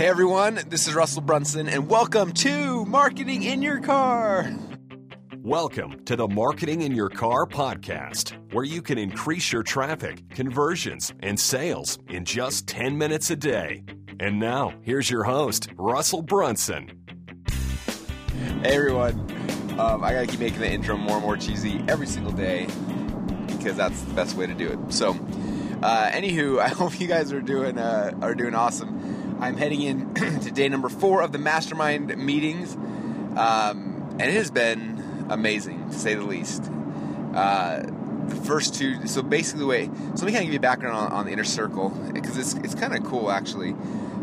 Hey everyone, this is Russell Brunson, and welcome to Marketing in Your Car. Welcome to the Marketing in Your Car podcast, where you can increase your traffic, conversions, and sales in just 10 minutes a day. And now, here's your host, Russell Brunson. Hey everyone, um, I gotta keep making the intro more and more cheesy every single day because that's the best way to do it. So, uh, anywho, I hope you guys are doing uh, are doing awesome. I'm heading in to day number four of the mastermind meetings, um, and it has been amazing to say the least. Uh, the first two, so basically, the way. So let me kind of give you background on, on the inner circle because it's it's kind of cool actually.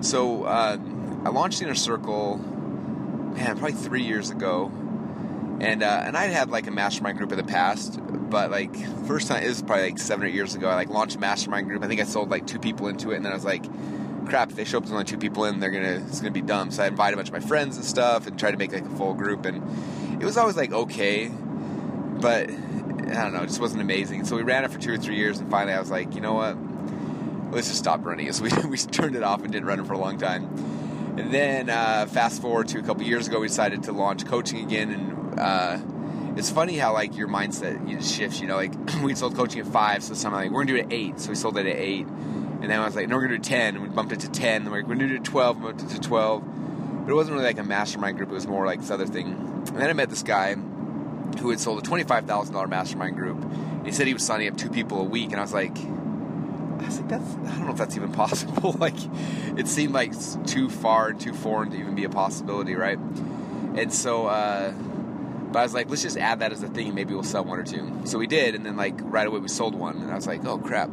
So uh, I launched the inner circle, man, probably three years ago, and uh, and I'd had like a mastermind group in the past, but like first time it was probably like seven or eight years ago. I like launched a mastermind group. I think I sold like two people into it, and then I was like, crap, if they show up with only two people in, they're gonna it's gonna be dumb. So I invited a bunch of my friends and stuff, and tried to make like a full group, and it was always like okay, but I don't know, it just wasn't amazing. So we ran it for two or three years, and finally I was like, you know what, let's just stop running it. So we we turned it off and didn't run it for a long time. And then uh, fast forward to a couple years ago, we decided to launch coaching again, and uh, it's funny how like your mindset shifts. You know, like we sold coaching at five, so something like we're gonna do it at eight, so we sold it at eight, and then I was like, no, we're gonna do ten, and we bumped it to ten, and we're gonna do twelve, we bumped it to twelve. But it wasn't really like a mastermind group; it was more like this other thing. And then I met this guy who had sold a twenty-five thousand dollar mastermind group. And he said he was signing up two people a week, and I was like, I was like, that's I don't know if that's even possible. like, it seemed like too far and too foreign to even be a possibility, right? And so, uh, but I was like, let's just add that as a thing. Maybe we'll sell one or two. So we did, and then like right away we sold one, and I was like, oh crap,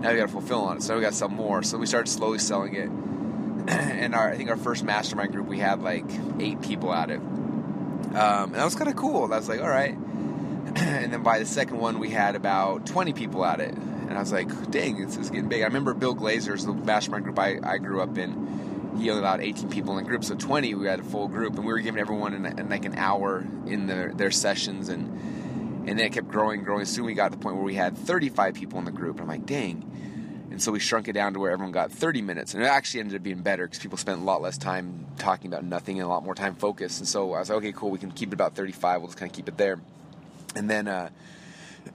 now we got to fulfill on it. So we got to sell more. So we started slowly selling it. and our, I think our first mastermind group, we had like eight people at it. Um, and that was kind of cool. And I was like, all right. and then by the second one, we had about 20 people at it. And I was like, dang, this is getting big. I remember Bill Glazer's, the mastermind group I, I grew up in, he only allowed 18 people in the group. So 20, we had a full group. And we were giving everyone in like an hour in their, their sessions. And, and then it kept growing, growing. Soon we got to the point where we had 35 people in the group. And I'm like, dang. And so we shrunk it down to where everyone got 30 minutes. And it actually ended up being better because people spent a lot less time talking about nothing and a lot more time focused. And so I was like, okay, cool, we can keep it about 35. We'll just kind of keep it there. And then, uh,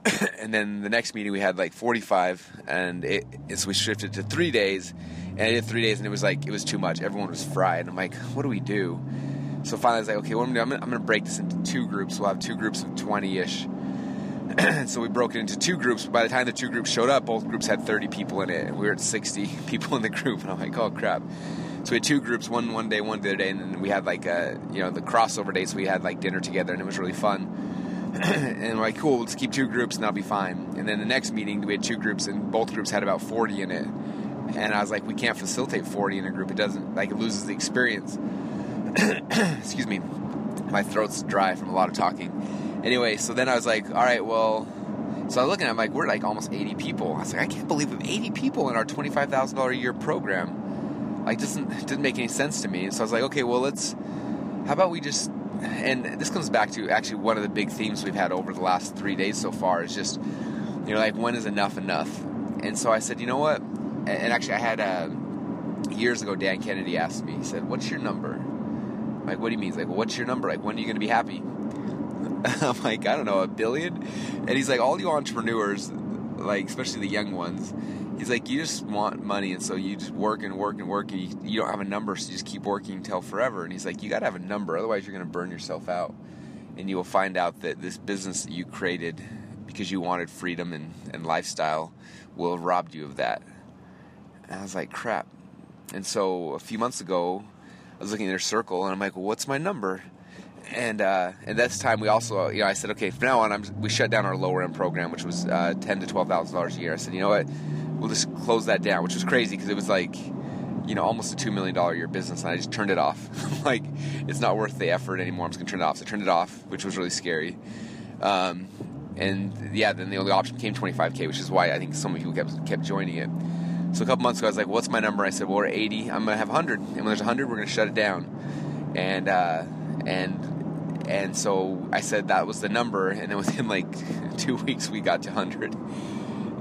and then the next meeting we had like 45, and it, so we shifted to three days. And I did three days, and it was like, it was too much. Everyone was fried. And I'm like, what do we do? So finally I was like, okay, what I'm going to do, I'm going to break this into two groups. We'll have two groups of 20 ish so we broke it into two groups. By the time the two groups showed up, both groups had 30 people in it, and we were at 60 people in the group. And I'm like, oh crap! So we had two groups, one one day, one the other day, and then we had like a you know the crossover days. So we had like dinner together, and it was really fun. and like, cool, let's keep two groups, and that'll be fine. And then the next meeting, we had two groups, and both groups had about 40 in it. And I was like, we can't facilitate 40 in a group. It doesn't like it loses the experience. Excuse me, my throat's dry from a lot of talking anyway, so then I was like, all right, well, so I was looking I'm like, we're like almost 80 people. I was like, I can't believe we have 80 people in our $25,000 a year program. Like, doesn't didn't make any sense to me. So I was like, okay, well, let's. How about we just? And this comes back to actually one of the big themes we've had over the last three days so far is just, you know, like when is enough enough? And so I said, you know what? And actually, I had uh, years ago, Dan Kennedy asked me. He said, "What's your number?" I'm like, what do you mean? He's like, well, what's your number? Like, when are you going to be happy? I'm like, I don't know, a billion? And he's like, all you entrepreneurs, like, especially the young ones, he's like, you just want money, and so you just work and work and work, and you, you don't have a number, so you just keep working until forever. And he's like, you got to have a number, otherwise, you're going to burn yourself out. And you will find out that this business that you created because you wanted freedom and, and lifestyle will have robbed you of that. And I was like, crap. And so a few months ago, I was looking at their circle, and I'm like, well, what's my number? And uh, and that's time we also you know I said okay from now on I'm, we shut down our lower end program which was uh, ten to twelve thousand dollars a year. I said you know what we'll just close that down, which was crazy because it was like you know almost a two million dollar year business, and I just turned it off. like it's not worth the effort anymore. I'm just gonna turn it off. So I turned it off, which was really scary. Um, and yeah, then the only option became 25k, which is why I think so many people kept kept joining it. So a couple months ago, I was like, "What's my number?" I said, "Well, we're 80. I'm gonna have 100, and when there's 100, we're gonna shut it down." And uh, and and so I said that was the number, and then within like two weeks we got to 100,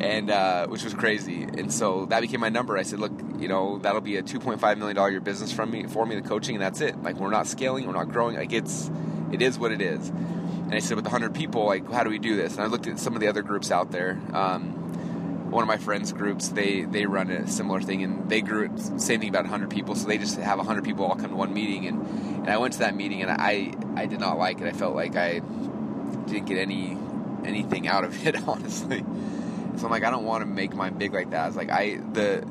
and uh, which was crazy. And so that became my number. I said, look, you know, that'll be a 2.5 million dollar year business from me for me the coaching, and that's it. Like we're not scaling, we're not growing. Like it's it is what it is. And I said, with 100 people, like how do we do this? And I looked at some of the other groups out there. Um, one of my friends' groups, they they run a similar thing, and they grew it same thing about 100 people. So they just have 100 people all come to one meeting, and and I went to that meeting, and I I did not like it. I felt like I didn't get any anything out of it, honestly. So I'm like, I don't want to make mine big like that. I was like, I the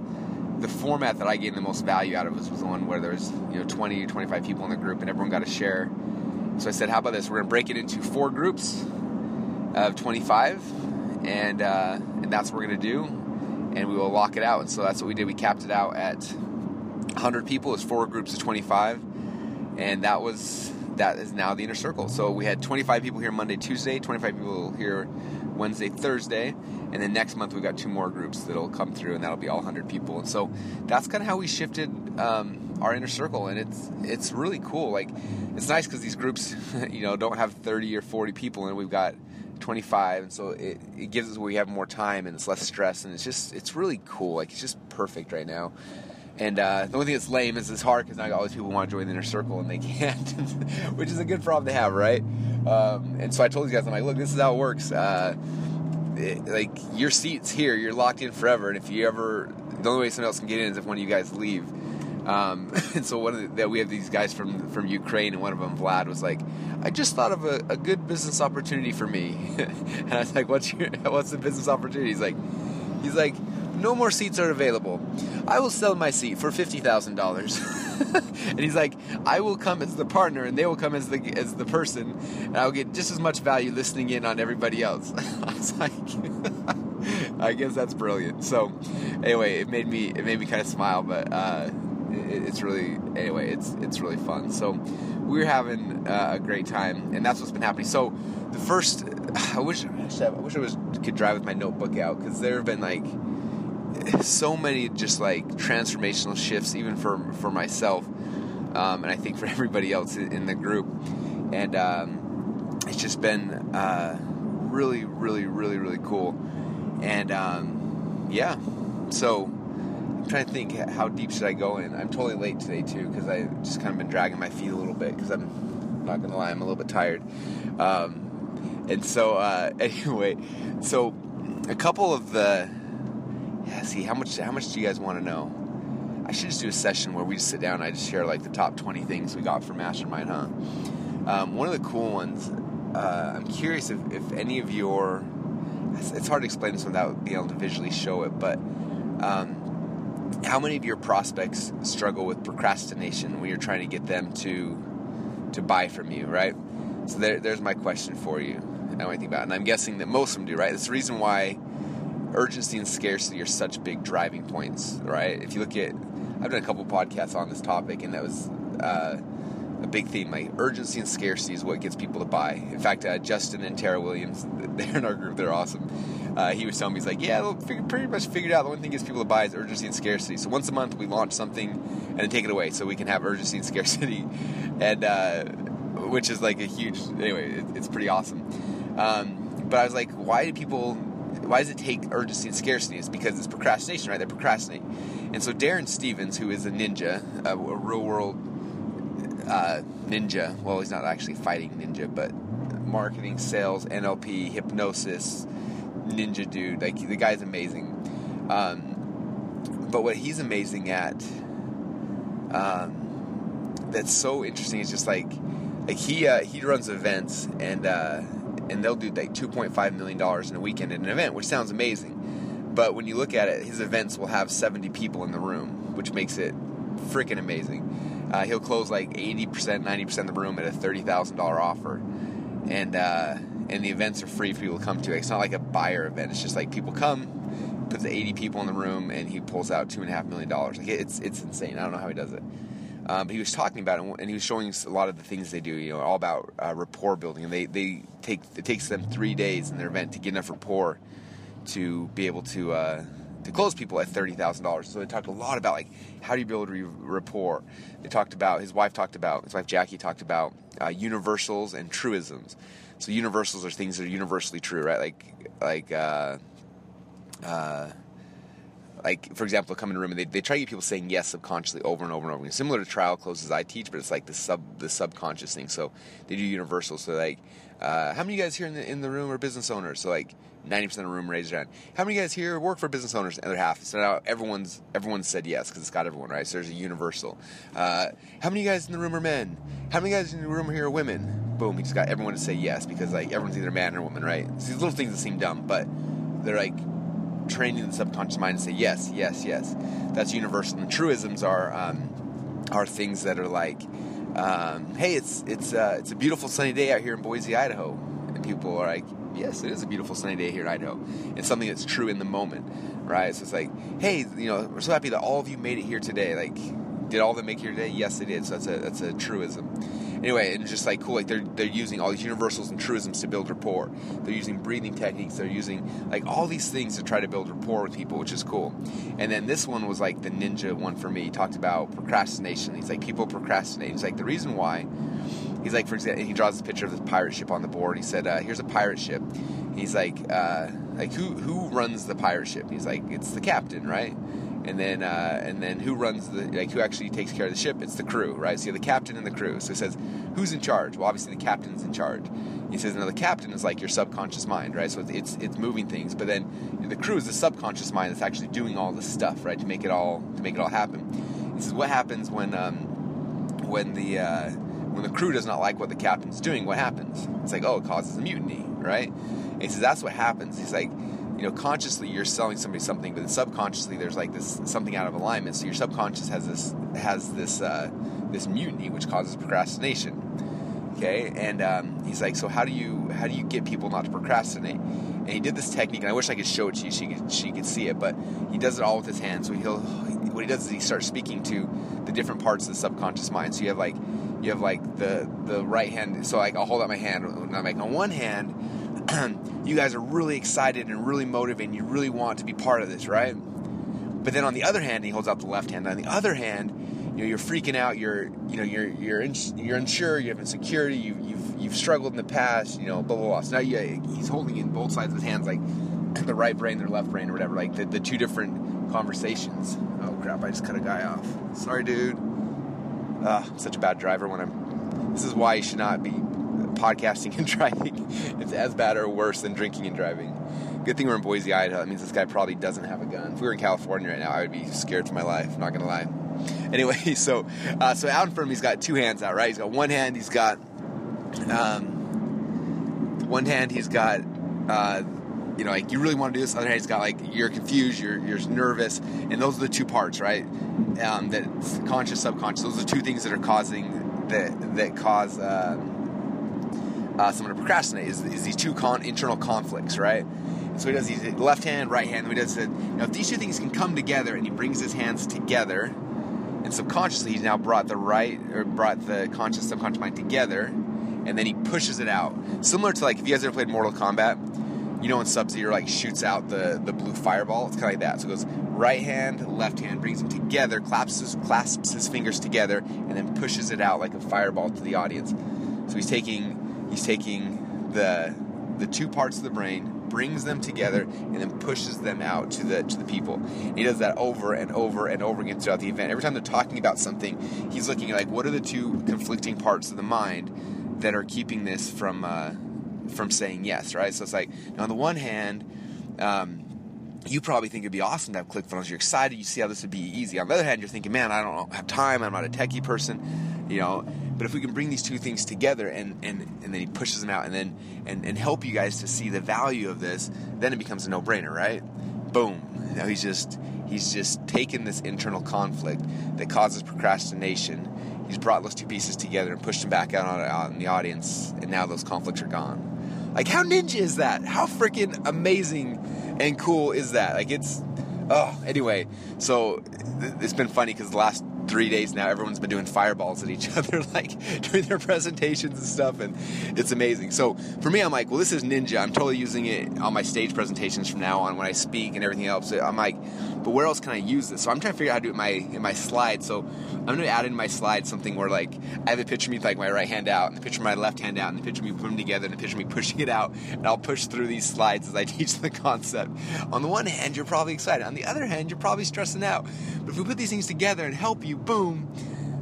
the format that I gained the most value out of was, was the one where there was you know 20 25 people in the group and everyone got a share. So I said, how about this? We're gonna break it into four groups of 25, and uh, and that's what we're gonna do, and we will lock it out. And so that's what we did. We capped it out at 100 people. It's four groups of 25, and that was that is now the inner circle. So we had 25 people here Monday, Tuesday, 25 people here Wednesday, Thursday, and then next month we've got two more groups that'll come through, and that'll be all 100 people. And so that's kind of how we shifted um, our inner circle, and it's it's really cool. Like it's nice because these groups, you know, don't have 30 or 40 people, and we've got 25, and so it, it gives us we have more time and it's less stress, and it's just it's really cool. Like it's just perfect right now. And uh, the only thing that's lame is it's hard because now all these people want to join the inner circle and they can't, which is a good problem to have, right? Um, and so I told these guys, I'm like, look, this is how it works. Uh, it, like your seat's here, you're locked in forever, and if you ever, the only way someone else can get in is if one of you guys leave. Um, and so one of the, that we have these guys from from Ukraine, and one of them, Vlad, was like, "I just thought of a, a good business opportunity for me." and I was like, "What's your what's the business opportunity?" He's like, "He's like, no more seats are available. I will sell my seat for fifty thousand dollars." and he's like, "I will come as the partner, and they will come as the as the person, and I will get just as much value listening in on everybody else." I was like. I guess that's brilliant. So, anyway, it made me it made me kind of smile, but uh, it's really anyway, it's it's really fun. So, we're having uh, a great time, and that's what's been happening. So, the first, I wish I wish I was could drive with my notebook out because there have been like so many just like transformational shifts, even for for myself, um, and I think for everybody else in the group, and um, it's just been uh, really, really, really, really cool, and um, yeah, so. I'm trying to think how deep should I go in. I'm totally late today too because I just kind of been dragging my feet a little bit because I'm not gonna lie, I'm a little bit tired. Um, and so uh, anyway, so a couple of the yeah, see how much how much do you guys want to know? I should just do a session where we just sit down and I just share like the top 20 things we got from Mastermind, huh? Um, one of the cool ones, uh, I'm curious if, if any of your, it's hard to explain this without being able to visually show it, but um, how many of your prospects struggle with procrastination when you're trying to get them to to buy from you, right? So there, there's my question for you. I know think about it. And I'm guessing that most of them do, right? It's the reason why urgency and scarcity are such big driving points, right? If you look at, I've done a couple podcasts on this topic, and that was uh, a big theme. Like urgency and scarcity is what gets people to buy. In fact, uh, Justin and Tara Williams, they're in our group. They're awesome. Uh, he was telling me, he's like, yeah, pretty much figured out the one thing gets people to buy is urgency and scarcity. So once a month we launch something and then take it away, so we can have urgency and scarcity, and uh, which is like a huge. Anyway, it, it's pretty awesome. Um, but I was like, why do people why does it take urgency and scarcity? It's because it's procrastination, right? They procrastinate. And so Darren Stevens, who is a ninja, a, a real world uh, ninja, well, he's not actually fighting ninja, but marketing, sales, NLP, hypnosis, ninja dude. Like the guy's amazing. Um, but what he's amazing at, um, that's so interesting is just like, like he uh, he runs events and. Uh, and they'll do like 2.5 million dollars in a weekend at an event, which sounds amazing. But when you look at it, his events will have 70 people in the room, which makes it freaking amazing. Uh, he'll close like 80%, 90% of the room at a $30,000 offer, and uh, and the events are free for people to come to. It's not like a buyer event; it's just like people come, puts 80 people in the room, and he pulls out two and a half million dollars. Like it's it's insane. I don't know how he does it. Um, but he was talking about it, and he was showing us a lot of the things they do. You know, all about uh, rapport building. And they they take it takes them three days in their event to get enough rapport to be able to uh, to close people at thirty thousand dollars. So they talked a lot about like how do you build rapport. They talked about his wife talked about his wife Jackie talked about uh, universals and truisms. So universals are things that are universally true, right? Like like. Uh, uh, like for example, come in a room and they, they try to get people saying yes subconsciously over and over and over. again. Similar to trial closes I teach, but it's like the sub the subconscious thing. So they do universal. So like, uh, how many of you guys here in the in the room are business owners? So like. 90% of the room raised their hand. How many of you guys here work for business owners? The other half. So now everyone's everyone's said yes because it's got everyone, right? So there's a universal. Uh, how many of you guys in the room are men? How many guys in the room here are women? Boom, he just got everyone to say yes because like everyone's either man or woman, right? It's these little things that seem dumb, but they're like training the subconscious mind to say yes, yes, yes. That's universal. And truisms are um, are things that are like, um, hey, it's it's uh, it's a beautiful sunny day out here in Boise, Idaho, and people are like, yes, it is a beautiful sunny day here in Idaho. It's something that's true in the moment, right? So it's like, hey, you know, we're so happy that all of you made it here today. Like, did all of them make it here today? Yes, they did. So that's a that's a truism anyway, and just like cool, like they're they're using all these universals and truisms to build rapport. They're using breathing techniques. They're using like all these things to try to build rapport with people, which is cool. And then this one was like the ninja one for me. He talked about procrastination. He's like people procrastinate. He's like the reason why. He's like, for example, he draws this picture of this pirate ship on the board. He said, uh, "Here's a pirate ship." He's like, uh, "Like who who runs the pirate ship?" He's like, "It's the captain, right?" And then uh, and then who runs the like who actually takes care of the ship? It's the crew, right? So you have the captain and the crew. So he says, who's in charge? Well, obviously the captain's in charge. He says, no, the captain is like your subconscious mind, right? So it's it's, it's moving things, but then the crew is the subconscious mind that's actually doing all this stuff, right, to make it all to make it all happen. He says, what happens when um, when the uh, when the crew does not like what the captain's doing? What happens? It's like, oh, it causes a mutiny, right? And he says that's what happens. He's like you know, consciously you're selling somebody something, but subconsciously there's like this something out of alignment. So your subconscious has this has this uh, this mutiny, which causes procrastination. Okay, and um, he's like, so how do you how do you get people not to procrastinate? And he did this technique, and I wish I could show it to you, you could, she could see it, but he does it all with his hands. So he'll what he does is he starts speaking to the different parts of the subconscious mind. So you have like you have like the the right hand. So like I'll hold out my hand, and I'm like on one hand you guys are really excited and really motivated and you really want to be part of this, right? But then on the other hand, he holds out the left hand. On the other hand, you know, you're freaking out. You're, you know, you're you're you're unsure. You have insecurity. You, you've you've struggled in the past. You know, blah blah blah. So now you, he's holding in both sides of his hands, like the right brain, their left brain, or whatever. Like the, the two different conversations. Oh crap! I just cut a guy off. Sorry, dude. Ah, I'm such a bad driver when I'm. This is why you should not be podcasting and driving. It's as bad or worse than drinking and driving. Good thing we're in Boise, Idaho. That means this guy probably doesn't have a gun. If we were in California right now, I would be scared for my life. Not gonna lie. Anyway, so uh, so out in front of him, he's got two hands out. Right, he's got one hand. He's got um, one hand. He's got. Uh, you know, like you really want to do this. Other hand, he's got like you're confused, you're you're nervous, and those are the two parts, right? Um, that conscious, subconscious. Those are two things that are causing that that cause uh, uh, someone to procrastinate is, is these two con- internal conflicts, right? So he does these left hand, right hand. And he does it. Know, if these two things can come together, and he brings his hands together, and subconsciously he's now brought the right or brought the conscious subconscious mind together, and then he pushes it out. Similar to like if you guys ever played Mortal Kombat, you know when Sub Zero like shoots out the the blue fireball. It's kind of like that. So it goes right hand, left hand, brings them together, clasps clasps his fingers together, and then pushes it out like a fireball to the audience. So he's taking He's taking the the two parts of the brain, brings them together, and then pushes them out to the to the people. And he does that over and over and over again throughout the event. Every time they're talking about something, he's looking at like what are the two conflicting parts of the mind that are keeping this from uh, from saying yes, right? So it's like on the one hand. Um, you probably think it'd be awesome to have ClickFunnels. You're excited. You see how this would be easy. On the other hand, you're thinking, man, I don't have time. I'm not a techie person. You know, but if we can bring these two things together and, and, and then he pushes them out and then and, and help you guys to see the value of this, then it becomes a no-brainer, right? Boom. Now he's just he's just taken this internal conflict that causes procrastination. He's brought those two pieces together and pushed them back out on, out in the audience, and now those conflicts are gone. Like how ninja is that? How freaking amazing and cool is that? Like it's oh anyway. So it's been funny because the last three days now, everyone's been doing fireballs at each other, like during their presentations and stuff, and it's amazing. So for me, I'm like, well, this is Ninja. I'm totally using it on my stage presentations from now on when I speak and everything else. I'm like, but where else can I use this? So I'm trying to figure out how to do it in my in my slides. So I'm going to add in my slides something where like I have a picture of me with like my right hand out, and the picture of my left hand out, and the picture of me putting them together, and the picture of me pushing it out, and I'll push through these slides as I teach the concept. On the one hand, you're probably excited. On the other hand, you're probably stressing out. But if we put these things together and help you, boom,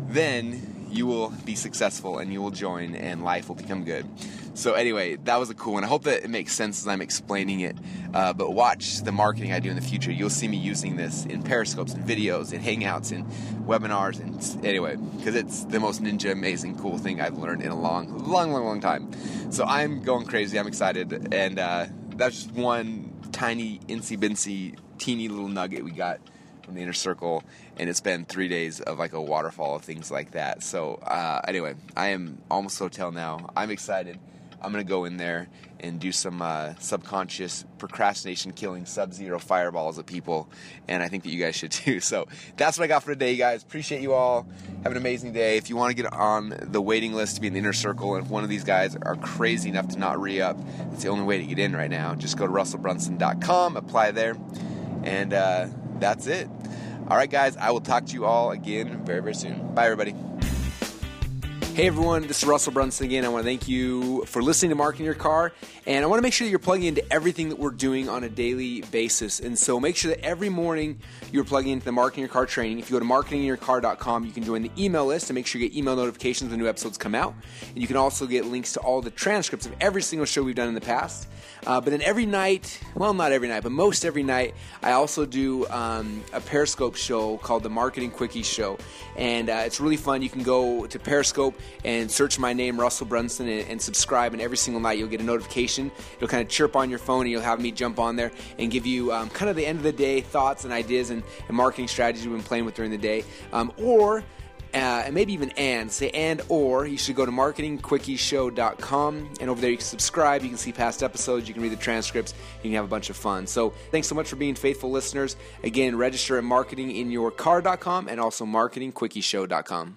then you will be successful and you will join and life will become good. So anyway, that was a cool one. I hope that it makes sense as I'm explaining it. Uh, but watch the marketing I do in the future. You'll see me using this in periscopes and videos and hangouts and webinars and anyway, because it's the most ninja amazing cool thing I've learned in a long, long, long, long time. So I'm going crazy. I'm excited, and uh, that's just one tiny, incy bincy, teeny little nugget we got from the inner circle, and it's been three days of like a waterfall of things like that. So uh, anyway, I am almost hotel now. I'm excited. I'm gonna go in there and do some uh, subconscious procrastination killing sub-zero fireballs at people, and I think that you guys should too. So that's what I got for today, guys. Appreciate you all. Have an amazing day. If you want to get on the waiting list to be in the inner circle, and if one of these guys are crazy enough to not re-up, it's the only way to get in right now. Just go to russellbrunson.com, apply there, and uh, that's it. All right, guys, I will talk to you all again very, very soon. Bye, everybody. Hey everyone, this is Russell Brunson again. I want to thank you for listening to Marketing Your Car, and I want to make sure that you're plugging into everything that we're doing on a daily basis. And so make sure that every morning you're plugging into the Marketing Your Car training. If you go to marketingyourcar.com, you can join the email list and make sure you get email notifications when new episodes come out. And you can also get links to all the transcripts of every single show we've done in the past. Uh, but then every night, well, not every night, but most every night, I also do um, a Periscope show called the Marketing Quickie Show. And uh, it's really fun. You can go to Periscope and search my name, Russell Brunson, and, and, subscribe. And every single night, you'll get a notification. It'll kind of chirp on your phone, and you'll have me jump on there and give you um, kind of the end of the day thoughts and ideas and, and marketing strategies we've been playing with during the day. Um, or uh, and maybe even and say and or you should go to marketingquickieshow.com and over there you can subscribe you can see past episodes you can read the transcripts you can have a bunch of fun so thanks so much for being faithful listeners again register at marketinginyourcar.com and also marketingquickieshow.com